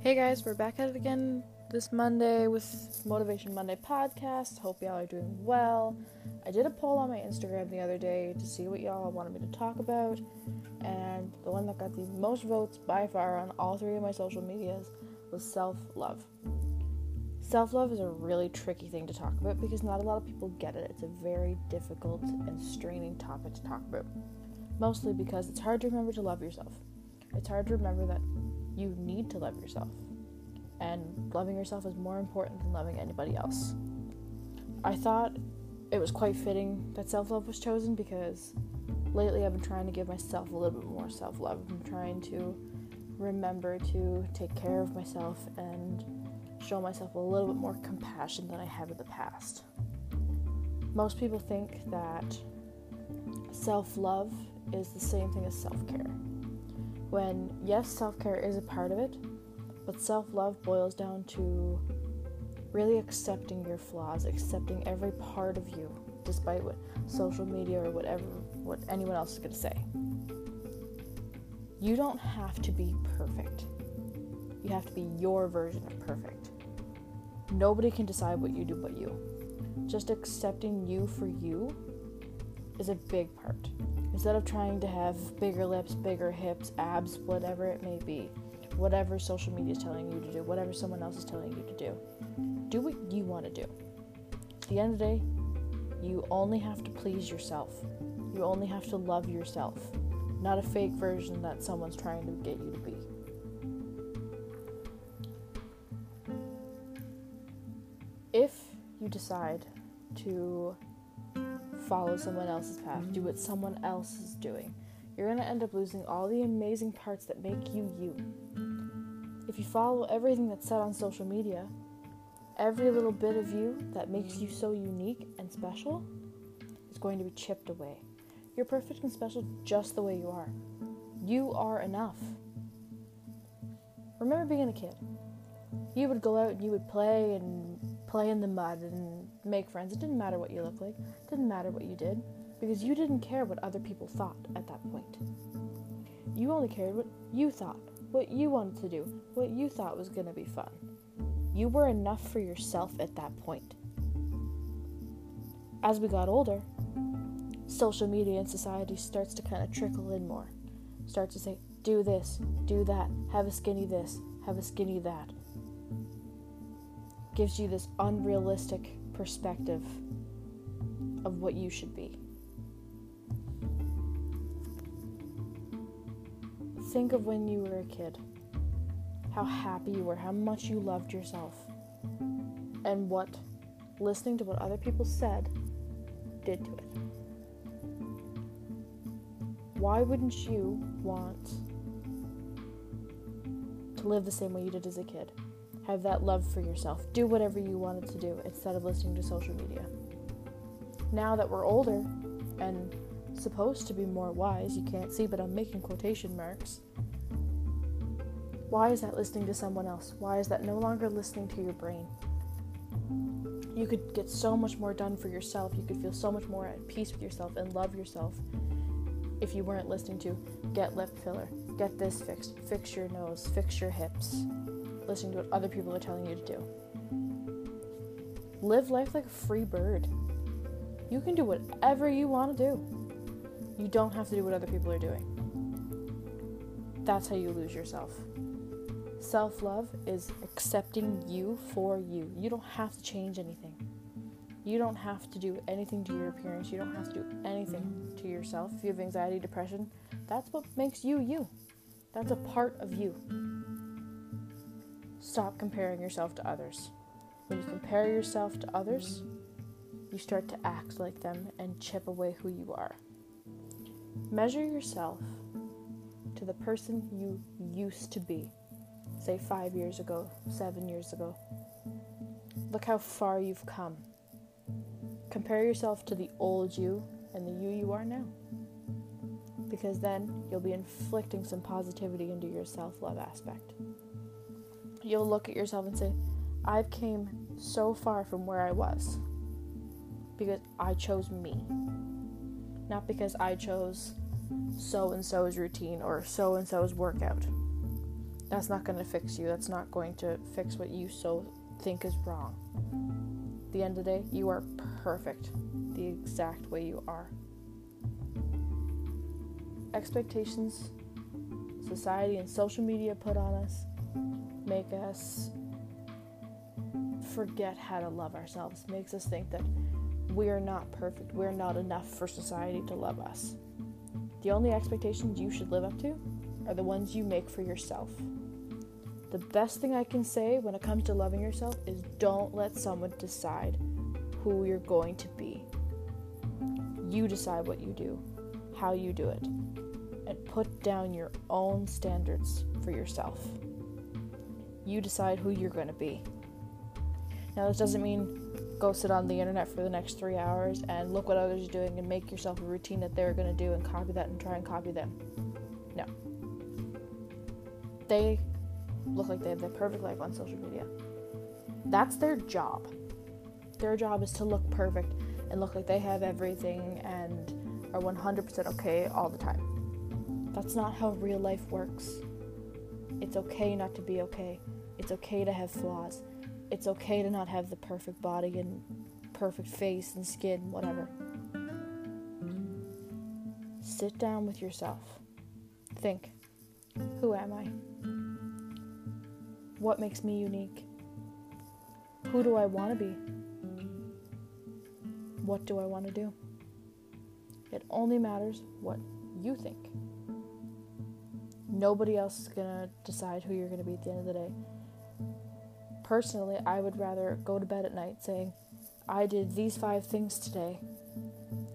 Hey guys, we're back at it again this Monday with Motivation Monday podcast. Hope y'all are doing well. I did a poll on my Instagram the other day to see what y'all wanted me to talk about, and the one that got the most votes by far on all three of my social medias was self love. Self love is a really tricky thing to talk about because not a lot of people get it. It's a very difficult and straining topic to talk about. Mostly because it's hard to remember to love yourself. It's hard to remember that you need to love yourself. And loving yourself is more important than loving anybody else. I thought it was quite fitting that self love was chosen because lately I've been trying to give myself a little bit more self love. I'm trying to remember to take care of myself and show myself a little bit more compassion than I have in the past. Most people think that self love is the same thing as self care. When, yes, self care is a part of it, but self love boils down to really accepting your flaws, accepting every part of you, despite what social media or whatever, what anyone else is going to say. You don't have to be perfect. You have to be your version of perfect. Nobody can decide what you do but you. Just accepting you for you is a big part. Instead of trying to have bigger lips, bigger hips, abs, whatever it may be, whatever social media is telling you to do, whatever someone else is telling you to do, do what you want to do. At the end of the day, you only have to please yourself. You only have to love yourself, not a fake version that someone's trying to get you to be. If you decide to follow someone else's path, do what someone else is doing, you're going to end up losing all the amazing parts that make you you. If you follow everything that's said on social media, every little bit of you that makes you so unique and special is going to be chipped away. You're perfect and special just the way you are. You are enough. Remember being a kid. You would go out and you would play and play in the mud and make friends. It didn't matter what you looked like, it didn't matter what you did, because you didn't care what other people thought at that point. You only cared what you thought, what you wanted to do, what you thought was going to be fun. You were enough for yourself at that point. As we got older, social media and society starts to kind of trickle in more. Starts to say, do this, do that, have a skinny this, have a skinny that gives you this unrealistic perspective of what you should be. Think of when you were a kid, how happy you were, how much you loved yourself, and what listening to what other people said did to it. Why wouldn't you want to live the same way you did as a kid? Have that love for yourself. Do whatever you wanted to do instead of listening to social media. Now that we're older and supposed to be more wise, you can't see, but I'm making quotation marks. Why is that listening to someone else? Why is that no longer listening to your brain? You could get so much more done for yourself. You could feel so much more at peace with yourself and love yourself if you weren't listening to get lip filler, get this fixed, fix your nose, fix your hips, listening to what other people are telling you to do. Live life like a free bird. You can do whatever you want to do. You don't have to do what other people are doing. That's how you lose yourself. Self love is accepting you for you. You don't have to change anything. You don't have to do anything to your appearance. You don't have to do anything to yourself. If you have anxiety, depression, that's what makes you you. That's a part of you. Stop comparing yourself to others. When you compare yourself to others, you start to act like them and chip away who you are. Measure yourself to the person you used to be, say five years ago, seven years ago. Look how far you've come. Compare yourself to the old you and the you you are now. Because then you'll be inflicting some positivity into your self love aspect you'll look at yourself and say, I've came so far from where I was because I chose me. Not because I chose so and so's routine or so and so's workout. That's not going to fix you. That's not going to fix what you so think is wrong. At the end of the day, you are perfect the exact way you are. Expectations society and social media put on us make us forget how to love ourselves, makes us think that we're not perfect, we're not enough for society to love us. The only expectations you should live up to are the ones you make for yourself. The best thing I can say when it comes to loving yourself is don't let someone decide who you're going to be. You decide what you do, how you do it, and put down your own standards for yourself. You decide who you're going to be. Now, this doesn't mean go sit on the internet for the next three hours and look what others are doing and make yourself a routine that they're going to do and copy that and try and copy them. No. They look like they have the perfect life on social media. That's their job. Their job is to look perfect and look like they have everything and are 100% okay all the time. That's not how real life works. It's okay not to be okay. It's okay to have flaws. It's okay to not have the perfect body and perfect face and skin, whatever. Sit down with yourself. Think who am I? What makes me unique? Who do I want to be? What do I want to do? It only matters what you think. Nobody else is going to decide who you're going to be at the end of the day. Personally, I would rather go to bed at night saying, I did these five things today,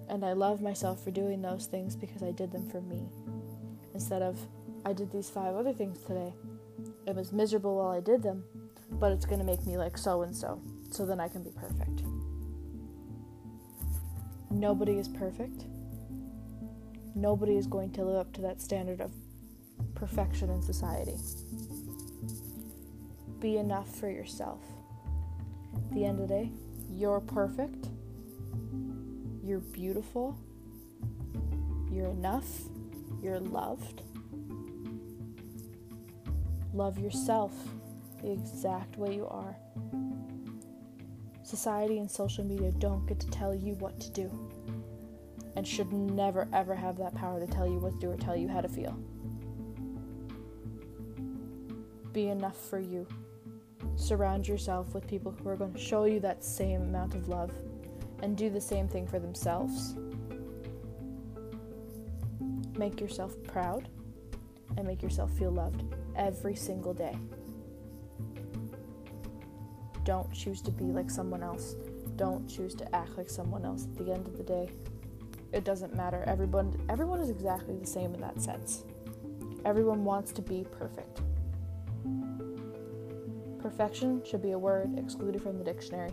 and I love myself for doing those things because I did them for me. Instead of, I did these five other things today, it was miserable while I did them, but it's going to make me like so and so, so then I can be perfect. Nobody is perfect. Nobody is going to live up to that standard of perfection in society. Be enough for yourself. At the end of the day, you're perfect. You're beautiful. You're enough. You're loved. Love yourself the exact way you are. Society and social media don't get to tell you what to do and should never ever have that power to tell you what to do or tell you how to feel. Be enough for you. Surround yourself with people who are going to show you that same amount of love and do the same thing for themselves. Make yourself proud and make yourself feel loved every single day. Don't choose to be like someone else. Don't choose to act like someone else at the end of the day. It doesn't matter. Everyone everyone is exactly the same in that sense. Everyone wants to be perfect. Perfection should be a word excluded from the dictionary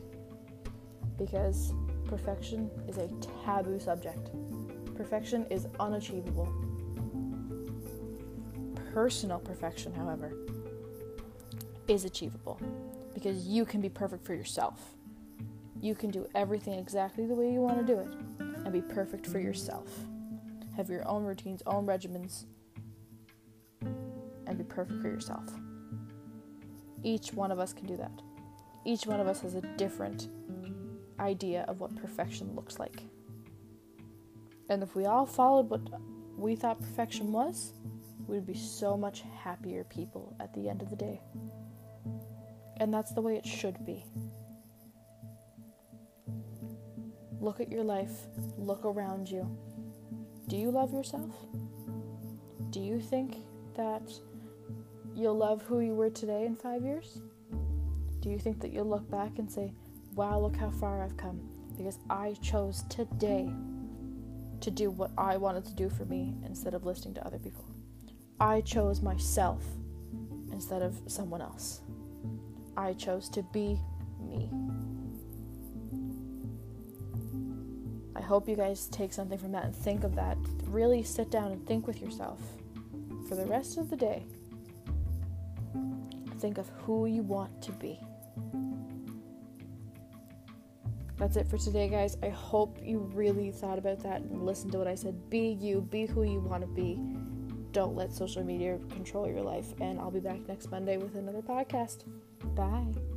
because perfection is a taboo subject. Perfection is unachievable. Personal perfection, however, is achievable because you can be perfect for yourself. You can do everything exactly the way you want to do it and be perfect for yourself. Have your own routines, own regimens, and be perfect for yourself. Each one of us can do that. Each one of us has a different idea of what perfection looks like. And if we all followed what we thought perfection was, we'd be so much happier people at the end of the day. And that's the way it should be. Look at your life, look around you. Do you love yourself? Do you think that you'll love who you were today in five years? Do you think that you'll look back and say, wow, look how far I've come? Because I chose today to do what I wanted to do for me instead of listening to other people. I chose myself instead of someone else. I chose to be me. I hope you guys take something from that and think of that. Really sit down and think with yourself for the rest of the day think of who you want to be. That's it for today, guys. I hope you really thought about that and listened to what I said. Be you, be who you want to be. don't let social media control your life. And I'll be back next Monday with another podcast. Bye.